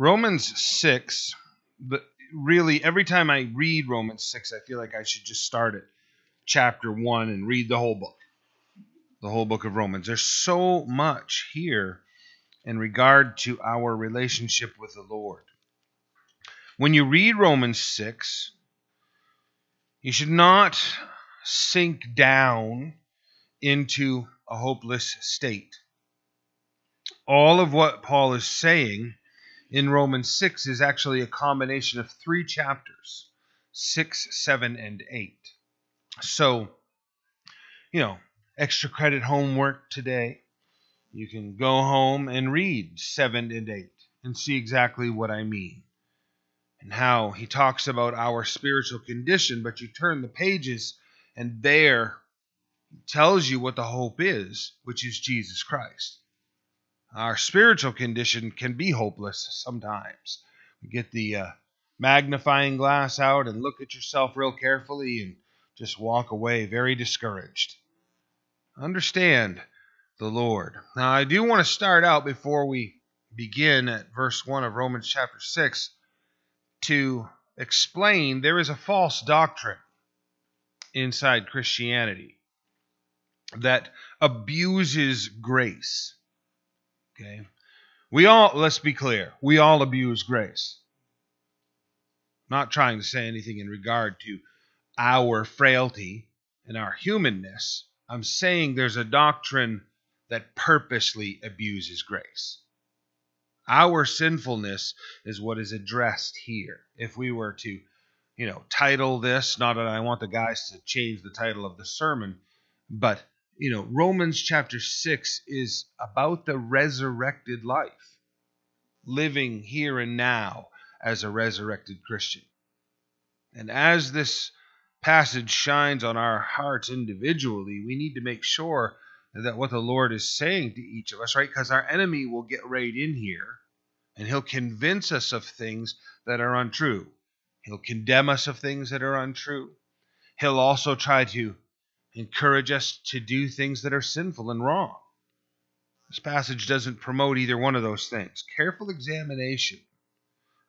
Romans 6, but really every time I read Romans 6, I feel like I should just start at chapter 1 and read the whole book. The whole book of Romans. There's so much here in regard to our relationship with the Lord. When you read Romans 6, you should not sink down into a hopeless state. All of what Paul is saying in Romans 6 is actually a combination of three chapters 6, 7, and 8. So, you know, extra credit homework today. You can go home and read 7 and 8 and see exactly what I mean and how he talks about our spiritual condition, but you turn the pages and there tells you what the hope is, which is Jesus Christ. Our spiritual condition can be hopeless sometimes. Get the uh, magnifying glass out and look at yourself real carefully and just walk away very discouraged. Understand the Lord. Now, I do want to start out before we begin at verse 1 of Romans chapter 6 to explain there is a false doctrine inside Christianity that abuses grace. Okay? We all, let's be clear, we all abuse grace. not trying to say anything in regard to our frailty and our humanness. I'm saying there's a doctrine that purposely abuses grace. Our sinfulness is what is addressed here. If we were to, you know, title this, not that I want the guys to change the title of the sermon, but, you know, Romans chapter 6 is about the resurrected life, living here and now as a resurrected Christian. And as this passage shines on our hearts individually, we need to make sure that what the Lord is saying to each of us, right? Because our enemy will get right in here and he'll convince us of things that are untrue. He'll condemn us of things that are untrue. He'll also try to encourage us to do things that are sinful and wrong. This passage doesn't promote either one of those things. Careful examination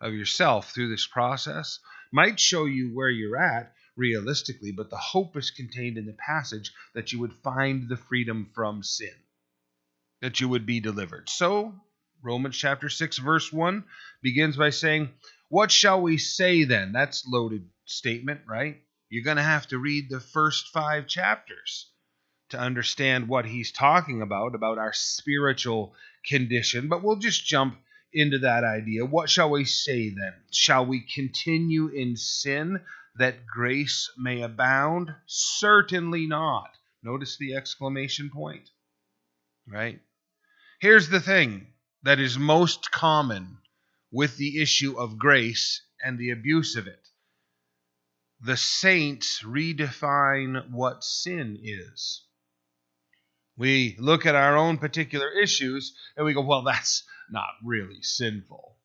of yourself through this process might show you where you're at realistically, but the hope is contained in the passage that you would find the freedom from sin, that you would be delivered. So, Romans chapter 6, verse 1 begins by saying, What shall we say then? That's loaded statement, right? You're going to have to read the first five chapters to understand what he's talking about, about our spiritual condition. But we'll just jump into that idea. What shall we say then? Shall we continue in sin that grace may abound? Certainly not. Notice the exclamation point, right? Here's the thing that is most common with the issue of grace and the abuse of it. The saints redefine what sin is. We look at our own particular issues and we go, well, that's not really sinful.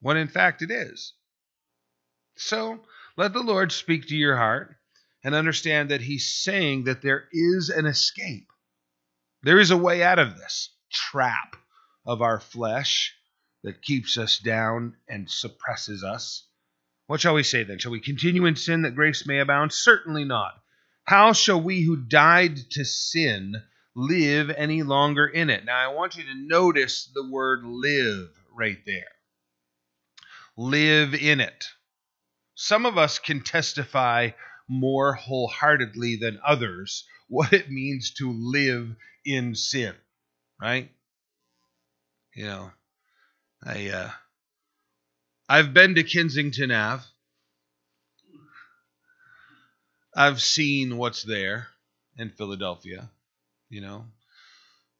When in fact it is. So let the Lord speak to your heart and understand that He's saying that there is an escape. There is a way out of this trap of our flesh that keeps us down and suppresses us. What shall we say then? Shall we continue in sin that grace may abound? Certainly not. How shall we who died to sin live any longer in it? Now, I want you to notice the word live right there. Live in it. Some of us can testify more wholeheartedly than others what it means to live in sin, right? You know, I uh, I've been to Kensington Ave. I've seen what's there in Philadelphia. You know,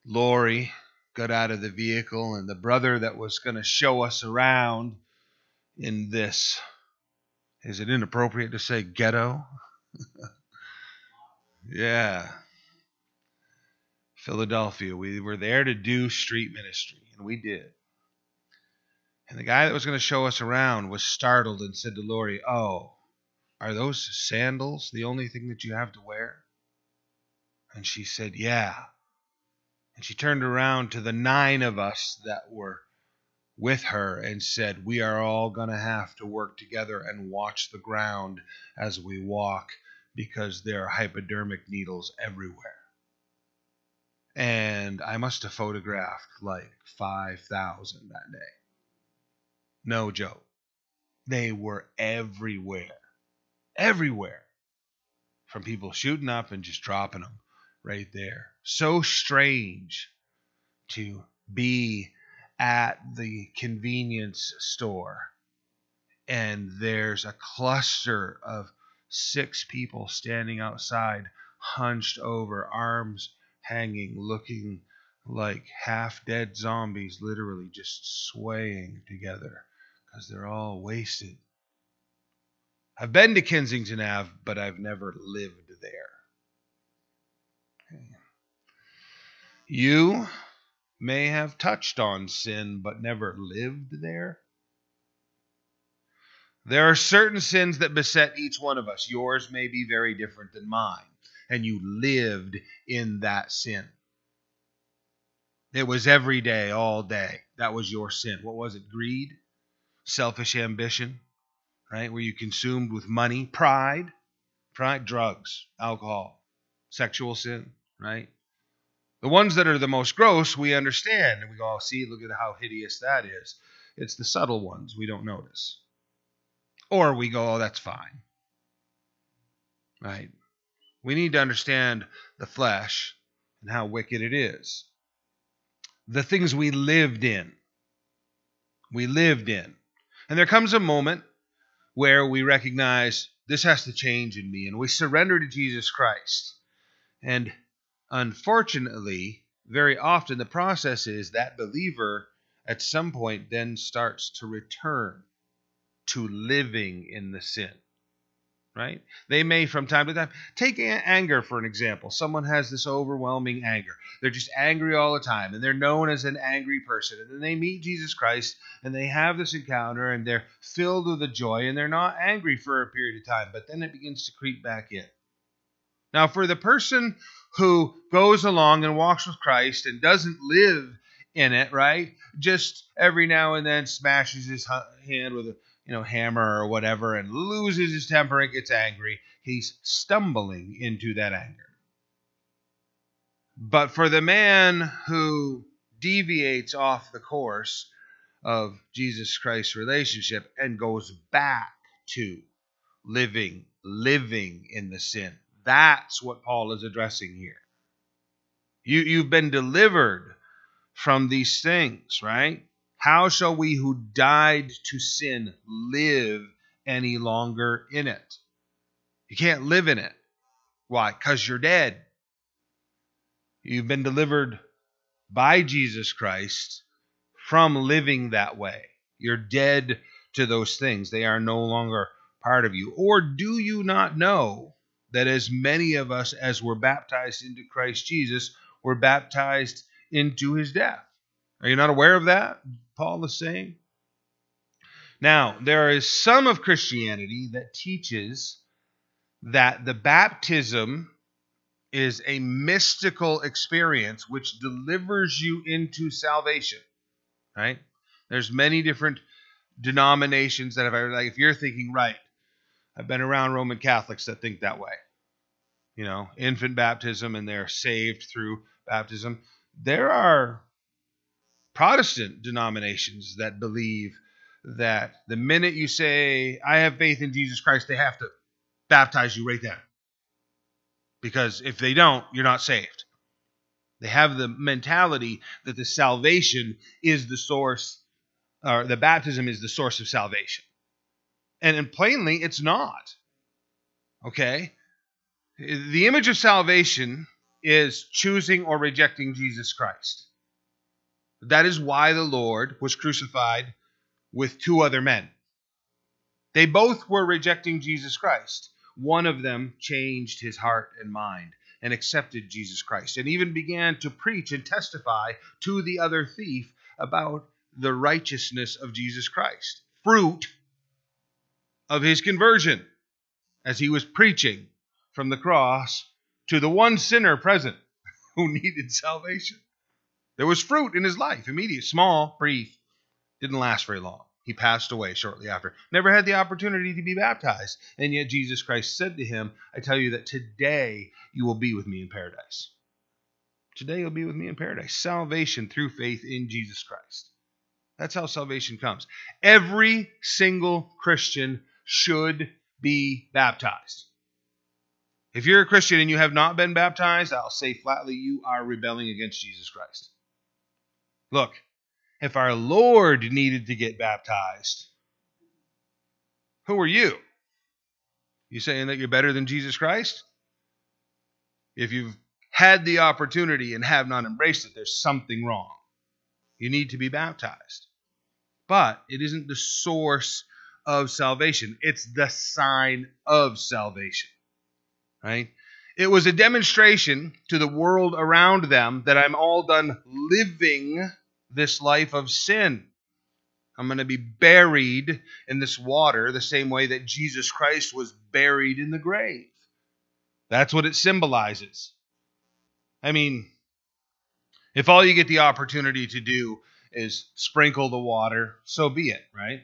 Lori got out of the vehicle, and the brother that was going to show us around in this is it inappropriate to say ghetto? yeah. Philadelphia. We were there to do street ministry, and we did. And the guy that was going to show us around was startled and said to Lori, Oh, are those sandals the only thing that you have to wear? And she said, Yeah. And she turned around to the nine of us that were with her and said, We are all going to have to work together and watch the ground as we walk because there are hypodermic needles everywhere. And I must have photographed like 5,000 that day. No joke. They were everywhere. Everywhere. From people shooting up and just dropping them right there. So strange to be at the convenience store and there's a cluster of six people standing outside, hunched over, arms hanging, looking like half dead zombies, literally just swaying together because they're all wasted. I've been to Kensington Ave, but I've never lived there. You may have touched on sin, but never lived there. There are certain sins that beset each one of us. Yours may be very different than mine, and you lived in that sin. It was every day, all day. That was your sin. What was it? Greed? Selfish ambition? Right? Were you consumed with money? Pride? Pride? Drugs? Alcohol? Sexual sin? Right? The ones that are the most gross, we understand. And we go, oh, see, look at how hideous that is. It's the subtle ones we don't notice. Or we go, oh, that's fine. Right? We need to understand the flesh and how wicked it is. The things we lived in. We lived in. And there comes a moment where we recognize this has to change in me, and we surrender to Jesus Christ. And unfortunately, very often the process is that believer at some point then starts to return to living in the sin. Right? They may, from time to time, take anger for an example. Someone has this overwhelming anger. They're just angry all the time, and they're known as an angry person. And then they meet Jesus Christ, and they have this encounter, and they're filled with the joy, and they're not angry for a period of time, but then it begins to creep back in. Now, for the person who goes along and walks with Christ and doesn't live in it, right? Just every now and then smashes his hand with a you know, hammer or whatever and loses his temper and gets angry, he's stumbling into that anger. But for the man who deviates off the course of Jesus Christ's relationship and goes back to living, living in the sin, that's what Paul is addressing here. You, you've been delivered from these things, right? How shall we who died to sin live any longer in it? You can't live in it. Why? Because you're dead. You've been delivered by Jesus Christ from living that way. You're dead to those things, they are no longer part of you. Or do you not know that as many of us as were baptized into Christ Jesus were baptized into his death? Are you not aware of that? Paul is saying. Now, there is some of Christianity that teaches that the baptism is a mystical experience which delivers you into salvation. Right? There's many different denominations that have like if you're thinking right, I've been around Roman Catholics that think that way. You know, infant baptism and they're saved through baptism. There are Protestant denominations that believe that the minute you say, I have faith in Jesus Christ, they have to baptize you right then. Because if they don't, you're not saved. They have the mentality that the salvation is the source, or the baptism is the source of salvation. And, and plainly, it's not. Okay? The image of salvation is choosing or rejecting Jesus Christ. That is why the Lord was crucified with two other men. They both were rejecting Jesus Christ. One of them changed his heart and mind and accepted Jesus Christ and even began to preach and testify to the other thief about the righteousness of Jesus Christ. Fruit of his conversion as he was preaching from the cross to the one sinner present who needed salvation. There was fruit in his life, immediate, small, brief. Didn't last very long. He passed away shortly after. Never had the opportunity to be baptized. And yet Jesus Christ said to him, I tell you that today you will be with me in paradise. Today you'll be with me in paradise. Salvation through faith in Jesus Christ. That's how salvation comes. Every single Christian should be baptized. If you're a Christian and you have not been baptized, I'll say flatly, you are rebelling against Jesus Christ. Look, if our Lord needed to get baptized, who are you? You saying that you're better than Jesus Christ? If you've had the opportunity and have not embraced it, there's something wrong. You need to be baptized. But it isn't the source of salvation, it's the sign of salvation. Right? It was a demonstration to the world around them that I'm all done living this life of sin. I'm going to be buried in this water the same way that Jesus Christ was buried in the grave. That's what it symbolizes. I mean, if all you get the opportunity to do is sprinkle the water, so be it, right?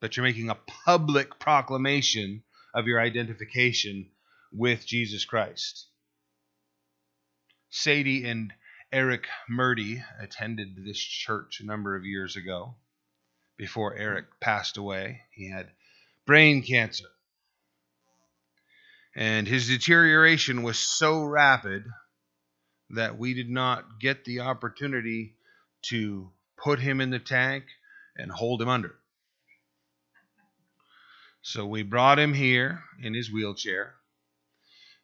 But you're making a public proclamation of your identification with Jesus Christ. Sadie and Eric Murdy attended this church a number of years ago. Before Eric passed away, he had brain cancer. And his deterioration was so rapid that we did not get the opportunity to put him in the tank and hold him under. So we brought him here in his wheelchair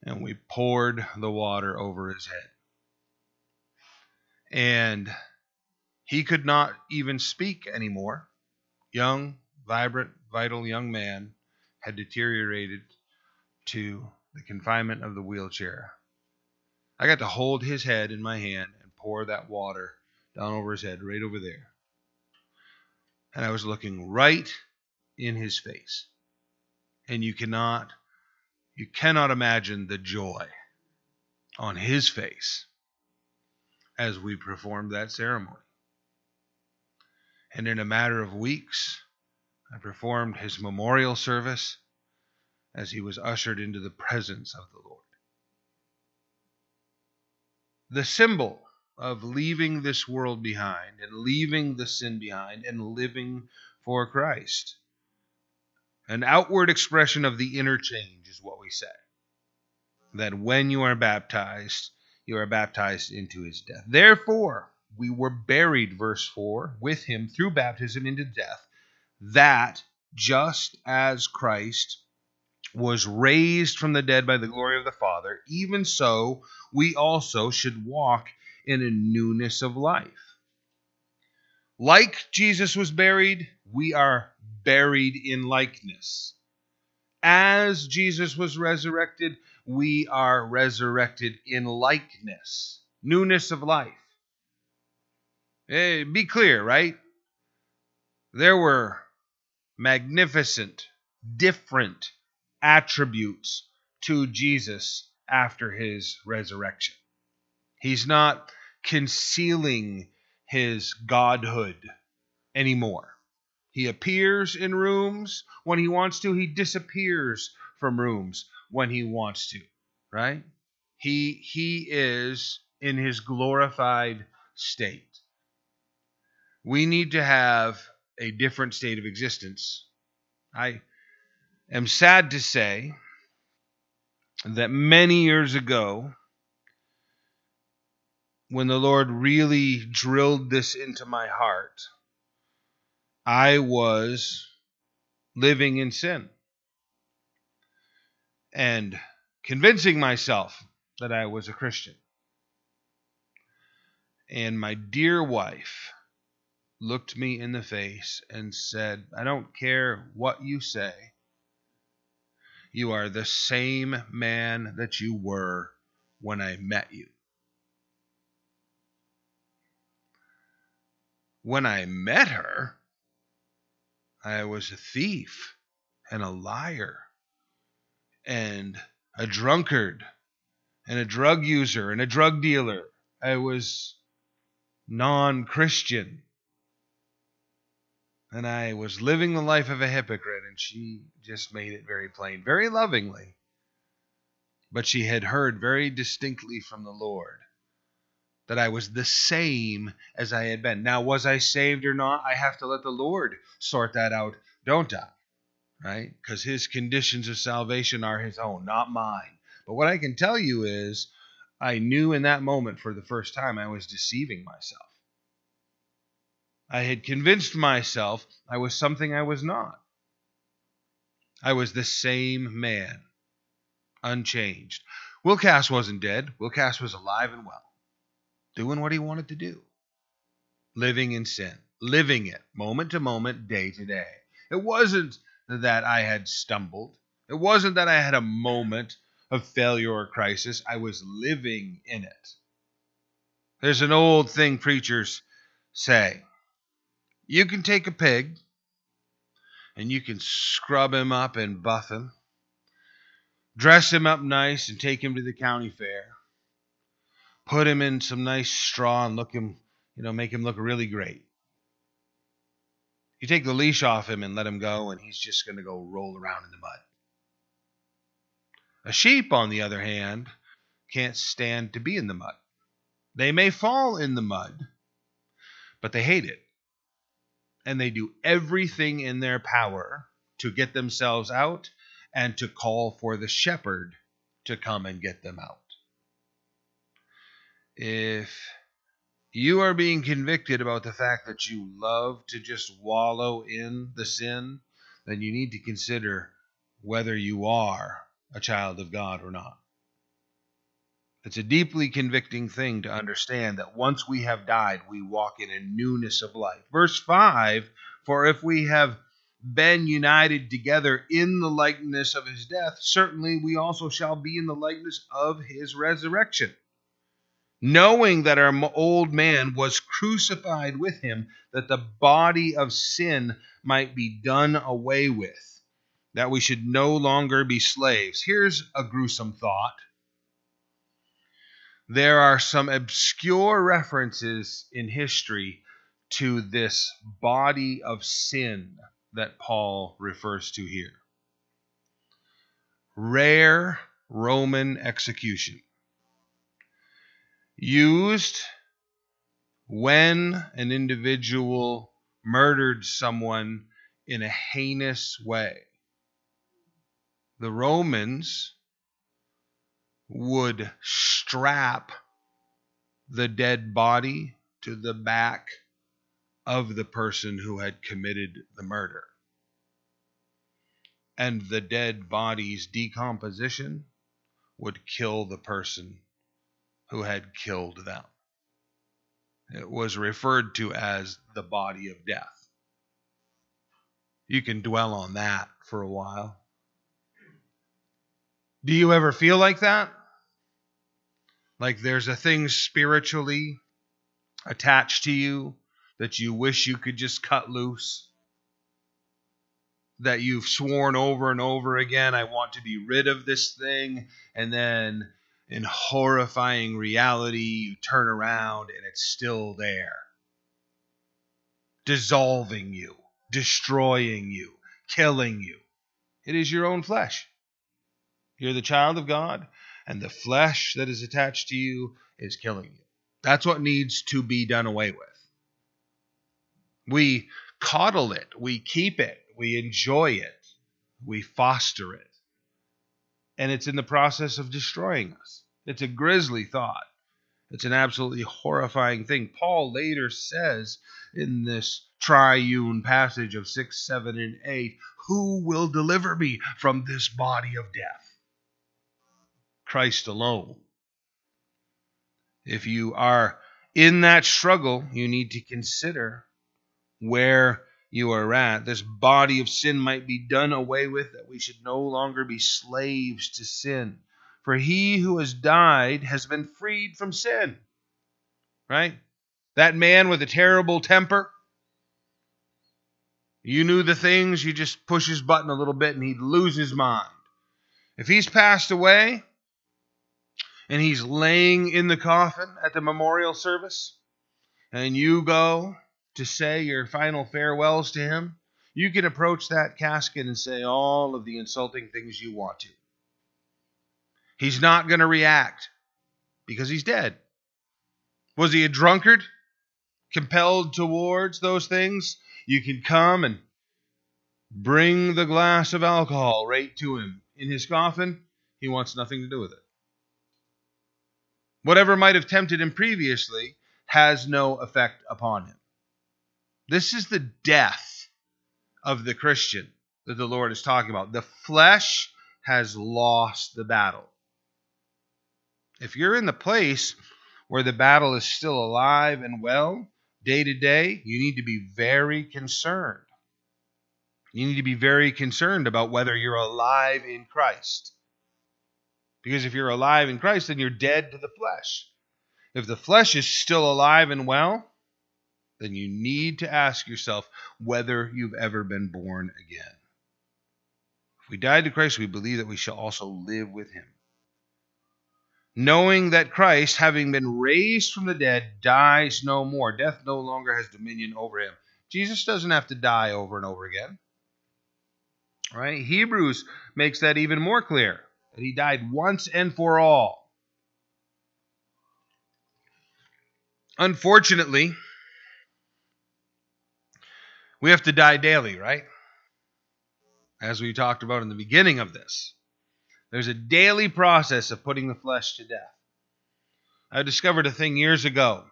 and we poured the water over his head and he could not even speak anymore. Young, vibrant, vital young man had deteriorated to the confinement of the wheelchair. I got to hold his head in my hand and pour that water down over his head, right over there. And I was looking right in his face. And you cannot you cannot imagine the joy on his face as we performed that ceremony. And in a matter of weeks, I performed his memorial service as he was ushered into the presence of the Lord. The symbol of leaving this world behind and leaving the sin behind and living for Christ. An outward expression of the inner change is what we say. That when you are baptized, you are baptized into his death. Therefore, we were buried, verse 4, with him through baptism into death, that just as Christ was raised from the dead by the glory of the Father, even so we also should walk in a newness of life. Like Jesus was buried, we are buried in likeness. As Jesus was resurrected, we are resurrected in likeness, newness of life. Hey, be clear, right? There were magnificent, different attributes to Jesus after his resurrection. He's not concealing his godhood anymore. He appears in rooms when he wants to, he disappears from rooms when he wants to, right? He he is in his glorified state. We need to have a different state of existence. I am sad to say that many years ago when the Lord really drilled this into my heart, I was living in sin and convincing myself that I was a Christian. And my dear wife looked me in the face and said, I don't care what you say. You are the same man that you were when I met you. When I met her, I was a thief and a liar and a drunkard and a drug user and a drug dealer. I was non Christian. And I was living the life of a hypocrite, and she just made it very plain, very lovingly. But she had heard very distinctly from the Lord that I was the same as I had been. Now, was I saved or not? I have to let the Lord sort that out, don't I? Right? Because his conditions of salvation are his own, not mine. But what I can tell you is, I knew in that moment for the first time I was deceiving myself. I had convinced myself I was something I was not. I was the same man, unchanged. Will Cass wasn't dead. Will Cass was alive and well doing what he wanted to do, living in sin, living it moment to moment, day to day. It wasn't that I had stumbled, it wasn't that I had a moment of failure or crisis. I was living in it. There's an old thing preachers say you can take a pig and you can scrub him up and buff him, dress him up nice, and take him to the county fair put him in some nice straw and look him, you know, make him look really great. You take the leash off him and let him go, mm-hmm. and he's just going to go roll around in the mud. A sheep, on the other hand, can't stand to be in the mud. They may fall in the mud, but they hate it. And they do everything in their power to get themselves out and to call for the shepherd to come and get them out if you are being convicted about the fact that you love to just wallow in the sin, then you need to consider whether you are a child of God or not. It's a deeply convicting thing to understand that once we have died, we walk in a newness of life. Verse 5 For if we have been united together in the likeness of his death, certainly we also shall be in the likeness of his resurrection knowing that our old man was crucified with him, that the body of sin might be done away with, that we should no longer be slaves. Here's a gruesome thought. There are some obscure references in history to this body of sin that Paul refers to here. Rare Roman execution used when an individual murdered someone in a heinous way. The Romans would strap the dead body to the back of the person who had committed the murder. And the dead body's decomposition would kill the person who had killed them. It was referred to as the body of death. You can dwell on that for a while. Do you ever feel like that? Like there's a thing spiritually attached to you that you wish you could just cut loose? That you've sworn over and over again, I want to be rid of this thing, and then in horrifying reality, you turn around and it's still there, dissolving you, destroying you, killing you. It is your own flesh. You're the child of God, and the flesh that is attached to you is killing you. That's what needs to be done away with. We coddle it, we keep it, we enjoy it, we foster it and it's in the process of destroying us. It's a grisly thought. It's an absolutely horrifying thing. Paul later says in this triune passage of 6, 7, and 8 Who will deliver me from this body of death? Christ alone. If you are in that struggle, you need to consider where you are at. This body of sin might be done away with, that we should no longer be slaves to sin. For he who has died has been freed from sin. Right? That man with a terrible temper, you knew the things, you just push his button a little bit and he'd lose his mind. If he's passed away and he's laying in the coffin at the memorial service, and you go to say your final farewells to him, you can approach that casket and say all of the insulting things you want to. He's not going to react because he's dead. Was he a drunkard? Compelled towards those things? You can come and bring the glass of alcohol right to him in his coffin. He wants nothing to do with it. Whatever might have tempted him previously has no effect upon him. This is the death of the Christian that the Lord is talking about. The flesh has lost the battle. If you're in the place where the battle is still alive and well, day to day, you need to be very concerned. You need to be very concerned about whether you're alive in Christ. Because if you're alive in Christ, then you're dead to the flesh. If the flesh is still alive and well, then you need to ask yourself whether you've ever been born again. If we died to Christ, we believe that we shall also live with him. Knowing that Christ, having been raised from the dead, dies no more. Death no longer has dominion over him. Jesus doesn't have to die over and over again. Right? Hebrews makes that even more clear that he died once and for all. Unfortunately, we have to die daily, right? As we talked about in the beginning of this. There's a daily process of putting the flesh to death. I discovered a thing years ago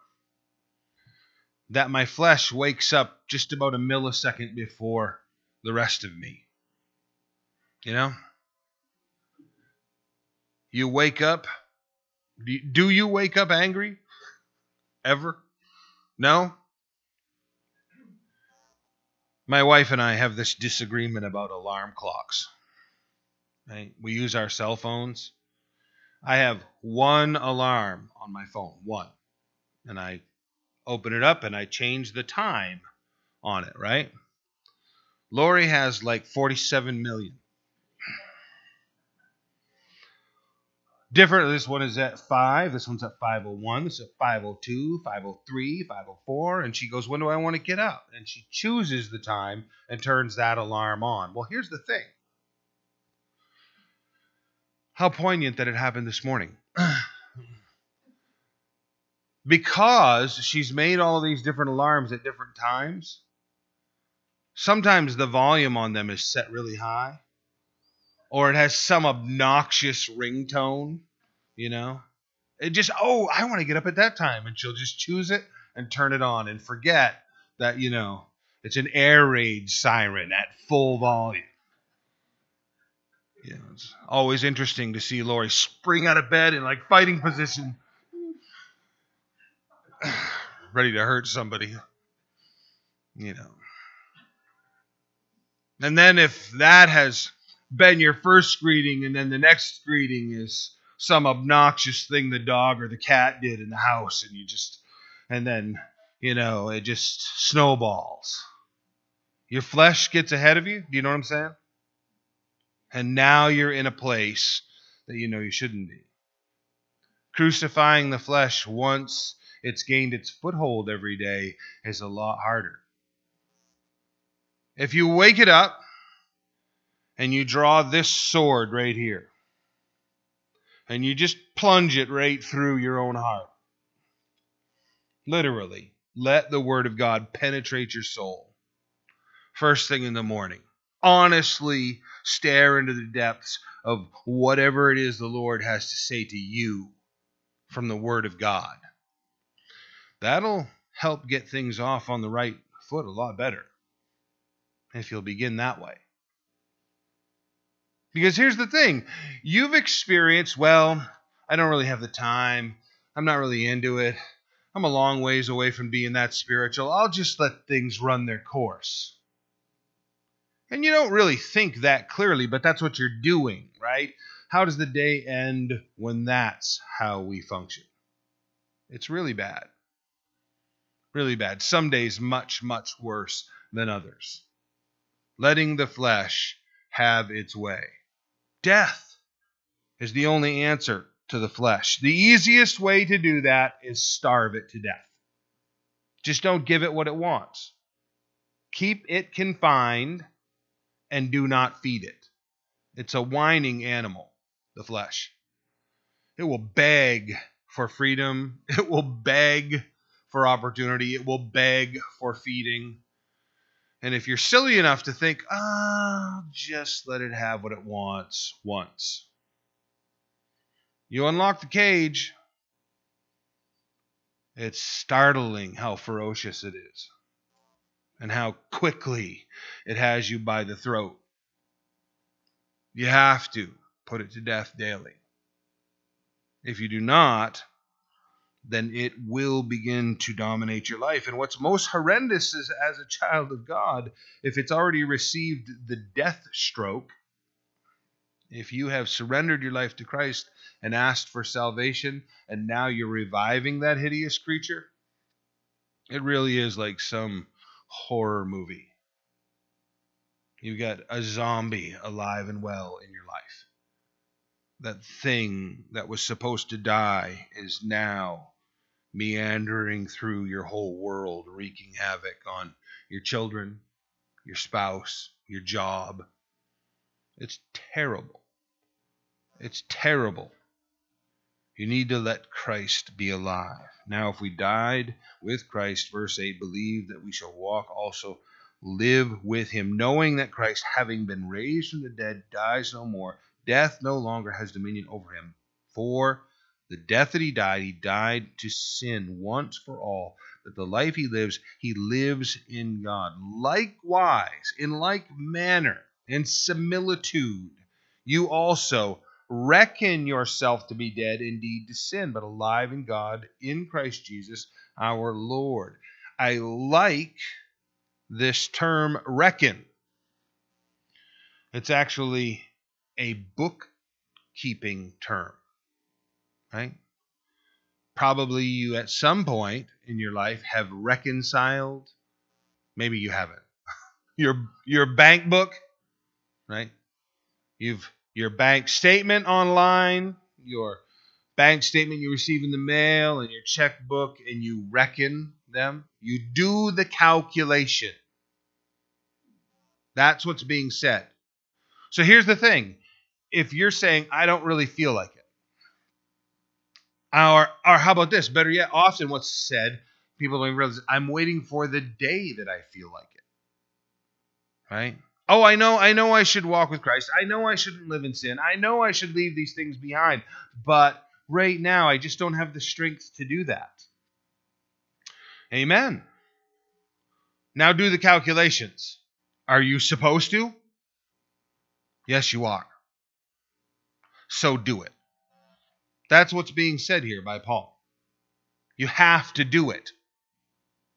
that my flesh wakes up just about a millisecond before the rest of me. You know? You wake up. Do you wake up angry? Ever? No? My wife and I have this disagreement about alarm clocks. Right? We use our cell phones. I have one alarm on my phone, one. And I open it up and I change the time on it, right? Lori has like 47 million. Different. This one is at 5. This one's at 501. This is at 502, 503, 504. And she goes, When do I want to get up? And she chooses the time and turns that alarm on. Well, here's the thing how poignant that it happened this morning. because she's made all these different alarms at different times, sometimes the volume on them is set really high or it has some obnoxious ringtone, you know. It just, oh, I want to get up at that time. And she'll just choose it and turn it on and forget that, you know, it's an air raid siren at full volume. Yeah, it's always interesting to see Lori spring out of bed in like fighting position, ready to hurt somebody. You know. And then if that has been your first greeting, and then the next greeting is some obnoxious thing the dog or the cat did in the house, and you just, and then, you know, it just snowballs. Your flesh gets ahead of you. Do you know what I'm saying? And now you're in a place that you know you shouldn't be. Crucifying the flesh once it's gained its foothold every day is a lot harder. If you wake it up and you draw this sword right here. And you just plunge it right through your own heart. Literally, let the Word of God penetrate your soul. First thing in the morning. Honestly stare into the depths of whatever it is the Lord has to say to you from the Word of God. That'll help get things off on the right foot a lot better if you'll begin that way. Because here's the thing you've experienced, well, I don't really have the time. I'm not really into it. I'm a long ways away from being that spiritual. I'll just let things run their course. And you don't really think that clearly, but that's what you're doing, right? How does the day end when that's how we function? It's really bad. Really bad. Some days much, much worse than others. Letting the flesh have its way. Death is the only answer to the flesh. The easiest way to do that is starve it to death. Just don't give it what it wants. Keep it confined and do not feed it. It's a whining animal, the flesh. It will beg for freedom, it will beg for opportunity, it will beg for feeding. And if you're silly enough to think, ah, oh, just let it have what it wants once, you unlock the cage. It's startling how ferocious it is and how quickly it has you by the throat. You have to put it to death daily. If you do not, then it will begin to dominate your life. And what's most horrendous is as a child of God, if it's already received the death stroke, if you have surrendered your life to Christ and asked for salvation, and now you're reviving that hideous creature, it really is like some horror movie. You've got a zombie alive and well in your life. That thing that was supposed to die is now meandering through your whole world, wreaking havoc on your children, your spouse, your job. It's terrible. It's terrible. You need to let Christ be alive. Now, if we died with Christ, verse 8, believe that we shall walk also, live with him, knowing that Christ, having been raised from the dead, dies no more. Death no longer has dominion over him. For the death that he died, he died to sin once for all, that the life he lives, he lives in God. Likewise, in like manner, in similitude, you also reckon yourself to be dead indeed to sin, but alive in God in Christ Jesus our Lord. I like this term reckon. It's actually a bookkeeping term, right? Probably you at some point in your life have reconciled, maybe you haven't. your your bank book, right? You've your bank statement online, your bank statement you receive in the mail, and your checkbook, and you reckon them. You do the calculation. That's what's being said. So here's the thing if you're saying, I don't really feel like it, or, or how about this? Better yet, often what's said, people don't realize, I'm waiting for the day that I feel like it. Right? Oh, I know, I know I should walk with Christ. I know I shouldn't live in sin. I know I should leave these things behind. But right now, I just don't have the strength to do that. Amen. Now do the calculations. Are you supposed to? Yes, you are. So do it. That's what's being said here by Paul. You have to do it.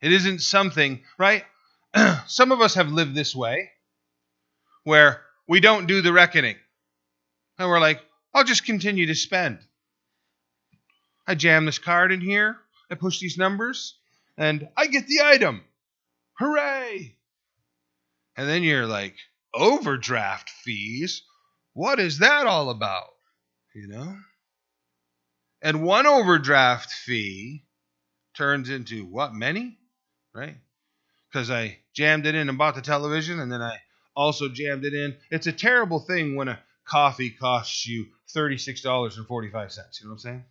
It isn't something, right? Some of us have lived this way where we don't do the reckoning. And we're like, I'll just continue to spend. I jam this card in here, I push these numbers, and I get the item. Hooray! And then you're like, overdraft fees? What is that all about? You know? And one overdraft fee turns into what, many? Right? Because I jammed it in and bought the television, and then I also jammed it in. It's a terrible thing when a coffee costs you $36.45. You know what I'm saying?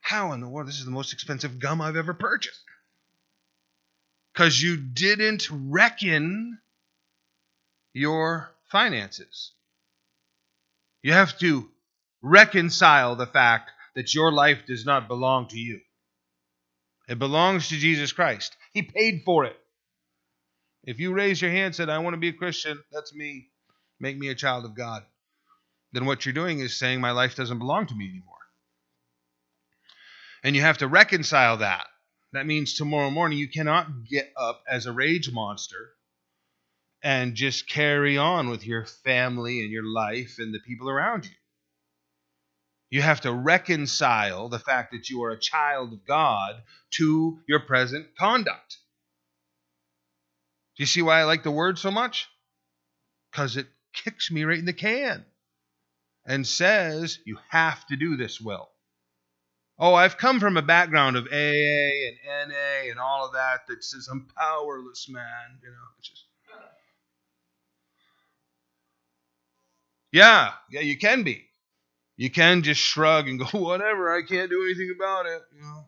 How in the world? This is the most expensive gum I've ever purchased. Because you didn't reckon your finances. You have to reconcile the fact that your life does not belong to you. It belongs to Jesus Christ. He paid for it. If you raise your hand and said, I want to be a Christian, that's me. Make me a child of God. Then what you're doing is saying, My life doesn't belong to me anymore. And you have to reconcile that. That means tomorrow morning you cannot get up as a rage monster and just carry on with your family and your life and the people around you. You have to reconcile the fact that you are a child of God to your present conduct. Do you see why I like the word so much? Because it kicks me right in the can and says, you have to do this will. Oh, I've come from a background of AA and NA and all of that that says I'm powerless, man. You know, it's just Yeah, yeah, you can be. You can just shrug and go, whatever, I can't do anything about it. You know.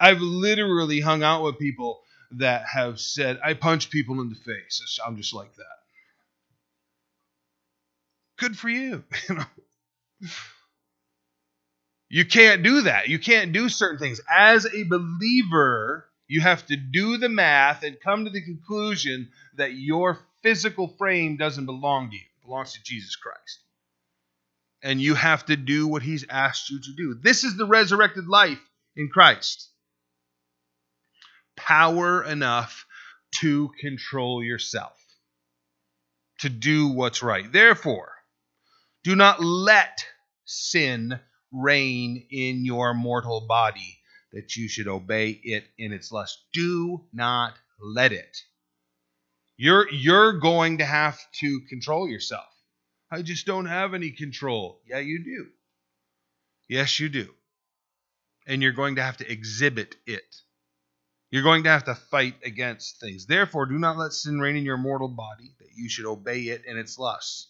I've literally hung out with people that have said, I punch people in the face. I'm just like that. Good for you. You. You can't do that. You can't do certain things. As a believer, you have to do the math and come to the conclusion that your physical frame doesn't belong to you. Belongs to Jesus Christ. And you have to do what he's asked you to do. This is the resurrected life in Christ. Power enough to control yourself, to do what's right. Therefore, do not let sin reign in your mortal body, that you should obey it in its lust. Do not let it. You're you're going to have to control yourself. I just don't have any control. Yeah, you do. Yes, you do. And you're going to have to exhibit it. You're going to have to fight against things. Therefore, do not let sin reign in your mortal body, that you should obey it in its lusts.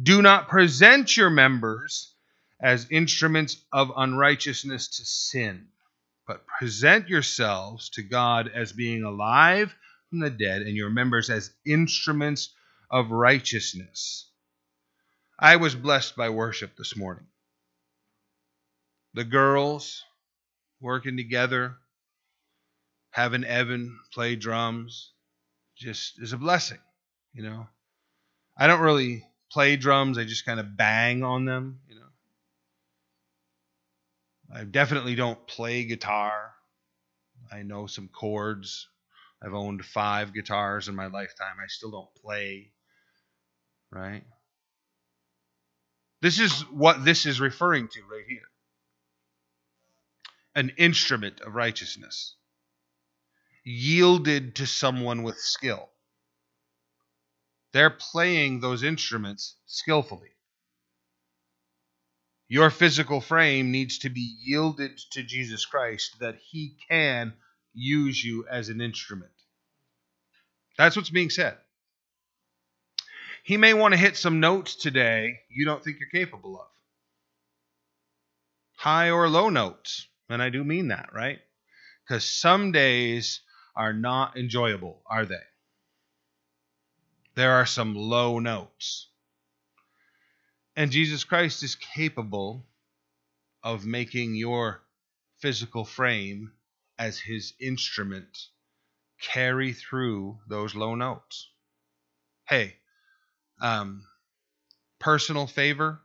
Do not present your members as instruments of unrighteousness to sin, but present yourselves to God as being alive from the dead, and your members as instruments of righteousness. I was blessed by worship this morning. The girls working together, having Evan play drums, just is a blessing, you know. I don't really play drums, I just kind of bang on them, you know. I definitely don't play guitar. I know some chords. I've owned five guitars in my lifetime. I still don't play. Right? This is what this is referring to right here an instrument of righteousness, yielded to someone with skill. They're playing those instruments skillfully. Your physical frame needs to be yielded to Jesus Christ that he can use you as an instrument. That's what's being said. He may want to hit some notes today you don't think you're capable of. High or low notes. And I do mean that, right? Because some days are not enjoyable, are they? There are some low notes. And Jesus Christ is capable of making your physical frame as his instrument carry through those low notes. Hey, um, personal favor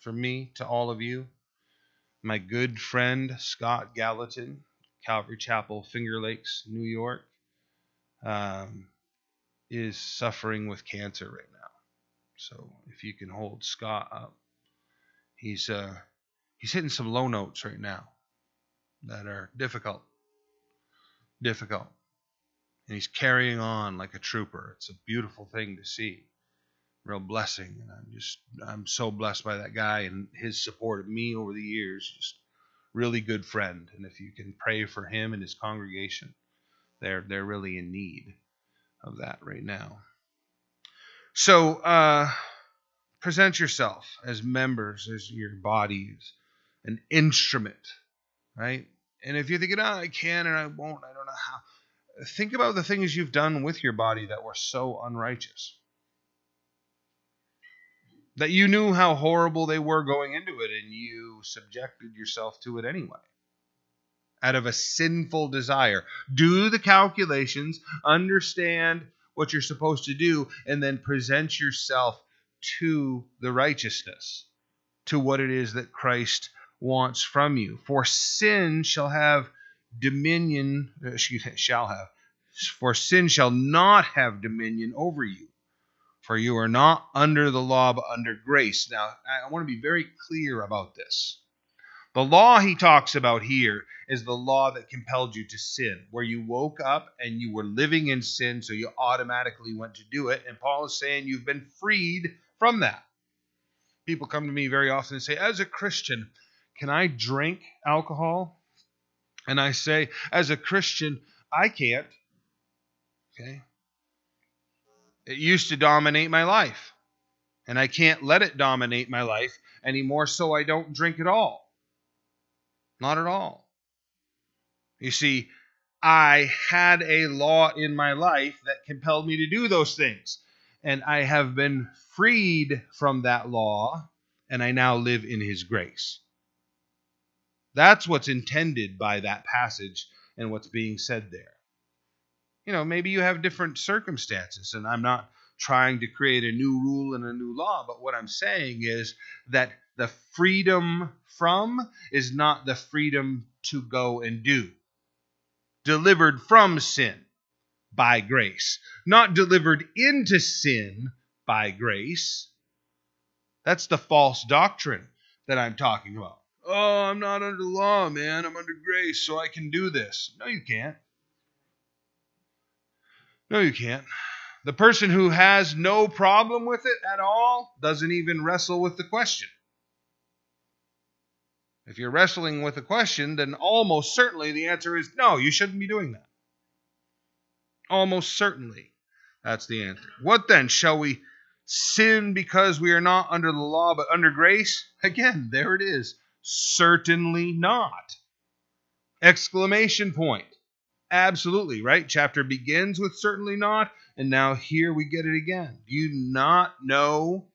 from me to all of you. My good friend Scott Gallatin, Calvary Chapel, Finger Lakes, New York, um, is suffering with cancer right now. So if you can hold Scott up, he's uh, he's hitting some low notes right now that are difficult, difficult, and he's carrying on like a trooper. It's a beautiful thing to see, real blessing, and I'm just I'm so blessed by that guy and his support of me over the years. Just really good friend, and if you can pray for him and his congregation, they're they're really in need of that right now. So uh, present yourself as members, as your bodies, an instrument, right? And if you're thinking, oh, I can and I won't, I don't know how, think about the things you've done with your body that were so unrighteous. That you knew how horrible they were going into it and you subjected yourself to it anyway. Out of a sinful desire. Do the calculations, understand what you're supposed to do, and then present yourself to the righteousness, to what it is that Christ wants from you. For sin shall have dominion, uh, excuse me, shall have, for sin shall not have dominion over you. For you are not under the law, but under grace. Now, I want to be very clear about this. The law he talks about here is the law that compelled you to sin, where you woke up and you were living in sin, so you automatically went to do it. And Paul is saying you've been freed from that. People come to me very often and say, as a Christian, can I drink alcohol? And I say, as a Christian, I can't. Okay? It used to dominate my life. And I can't let it dominate my life anymore, so I don't drink at all. Not at all. You see, I had a law in my life that compelled me to do those things. And I have been freed from that law, and I now live in His grace. That's what's intended by that passage and what's being said there. You know, maybe you have different circumstances, and I'm not trying to create a new rule and a new law, but what I'm saying is that the freedom from is not the freedom to go and do. Delivered from sin by grace, not delivered into sin by grace. That's the false doctrine that I'm talking about. Oh, I'm not under law, man. I'm under grace, so I can do this. No, you can't. No, you can't. The person who has no problem with it at all doesn't even wrestle with the question. If you're wrestling with a question, then almost certainly the answer is no, you shouldn't be doing that. Almost certainly that's the answer. What then? Shall we sin because we are not under the law but under grace? Again, there it is. Certainly not. Exclamation point. Absolutely, right? Chapter begins with certainly not, and now here we get it again. Do you not know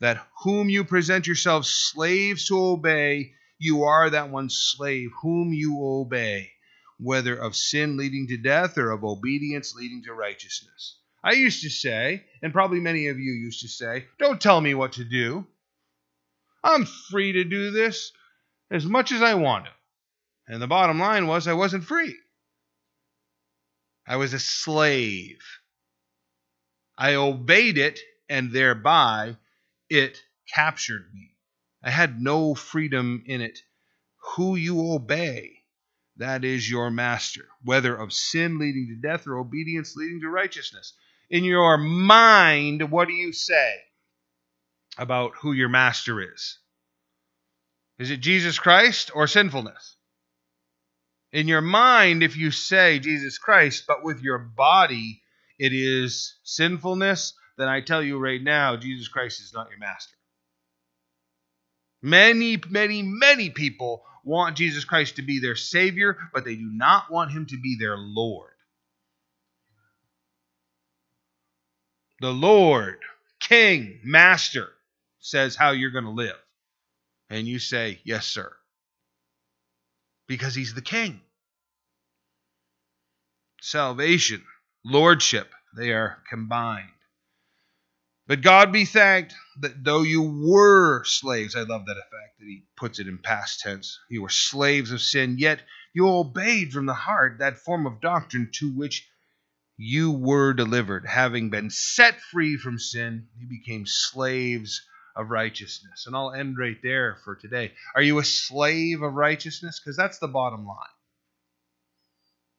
that whom you present yourselves slaves to obey, you are that one slave whom you obey, whether of sin leading to death or of obedience leading to righteousness? I used to say, and probably many of you used to say, don't tell me what to do. I'm free to do this as much as I wanted. And the bottom line was I wasn't free. I was a slave. I obeyed it, and thereby it captured me. I had no freedom in it. Who you obey, that is your master, whether of sin leading to death or obedience leading to righteousness. In your mind, what do you say about who your master is? Is it Jesus Christ or sinfulness? In your mind, if you say Jesus Christ, but with your body it is sinfulness, then I tell you right now, Jesus Christ is not your master. Many, many, many people want Jesus Christ to be their Savior, but they do not want Him to be their Lord. The Lord, King, Master, says how you're going to live and you say, Yes, sir. Because he's the king. Salvation, lordship, they are combined. But God be thanked that though you were slaves, I love that effect that he puts it in past tense, you were slaves of sin, yet you obeyed from the heart that form of doctrine to which you were delivered. Having been set free from sin, you became slaves of righteousness. And I'll end right there for today. Are you a slave of righteousness? Because that's the bottom line.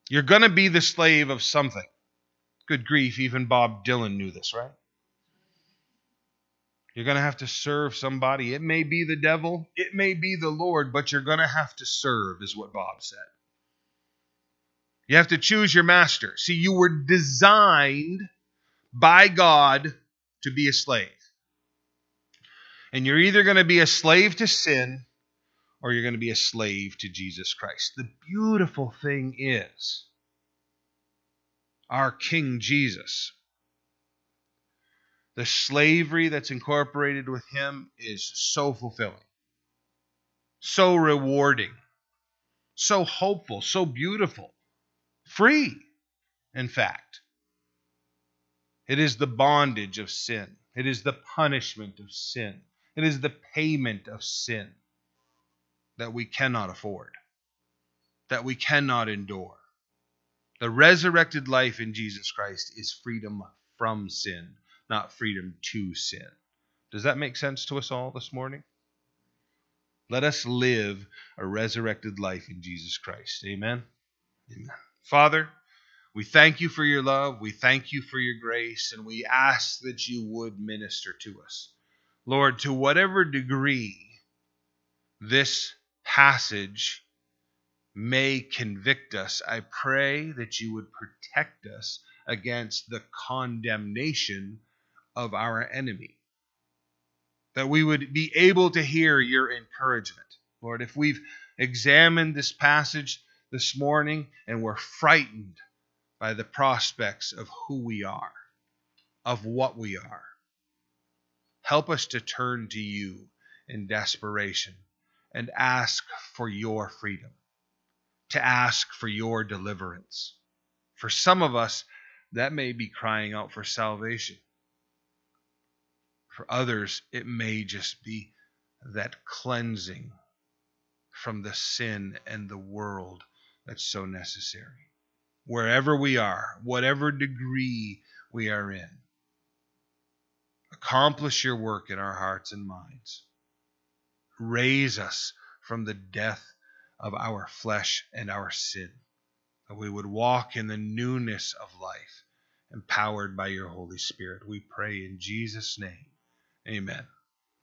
You're going to be the slave of something. Good grief, even Bob Dylan knew this, right? You're going to have to serve somebody. It may be the devil, it may be the Lord, but you're going to have to serve, is what Bob said. You have to choose your master. See, you were designed by God to be a slave. And you're either going to be a slave to sin or you're going to be a slave to Jesus Christ. The beautiful thing is, our King Jesus, the slavery that's incorporated with him is so fulfilling, so rewarding, so hopeful, so beautiful, free, in fact. It is the bondage of sin, it is the punishment of sin. It is the payment of sin that we cannot afford, that we cannot endure. The resurrected life in Jesus Christ is freedom from sin, not freedom to sin. Does that make sense to us all this morning? Let us live a resurrected life in Jesus Christ. Amen. Amen. Father, we thank you for your love. We thank you for your grace, and we ask that you would minister to us. Lord, to whatever degree this passage may convict us, I pray that you would protect us against the condemnation of our enemy. That we would be able to hear your encouragement. Lord, if we've examined this passage this morning and we're frightened by the prospects of who we are, of what we are, help us to turn to you in desperation and ask for your freedom, to ask for your deliverance. For some of us, that may be crying out for salvation. For others, it may just be that cleansing from the sin and the world that's so necessary. Wherever we are, whatever degree we are in, accomplish your work in our hearts and minds. Raise us from the death of our flesh and our sin, that we would walk in the newness of life, empowered by your Holy Spirit. We pray in Jesus' name. Amen.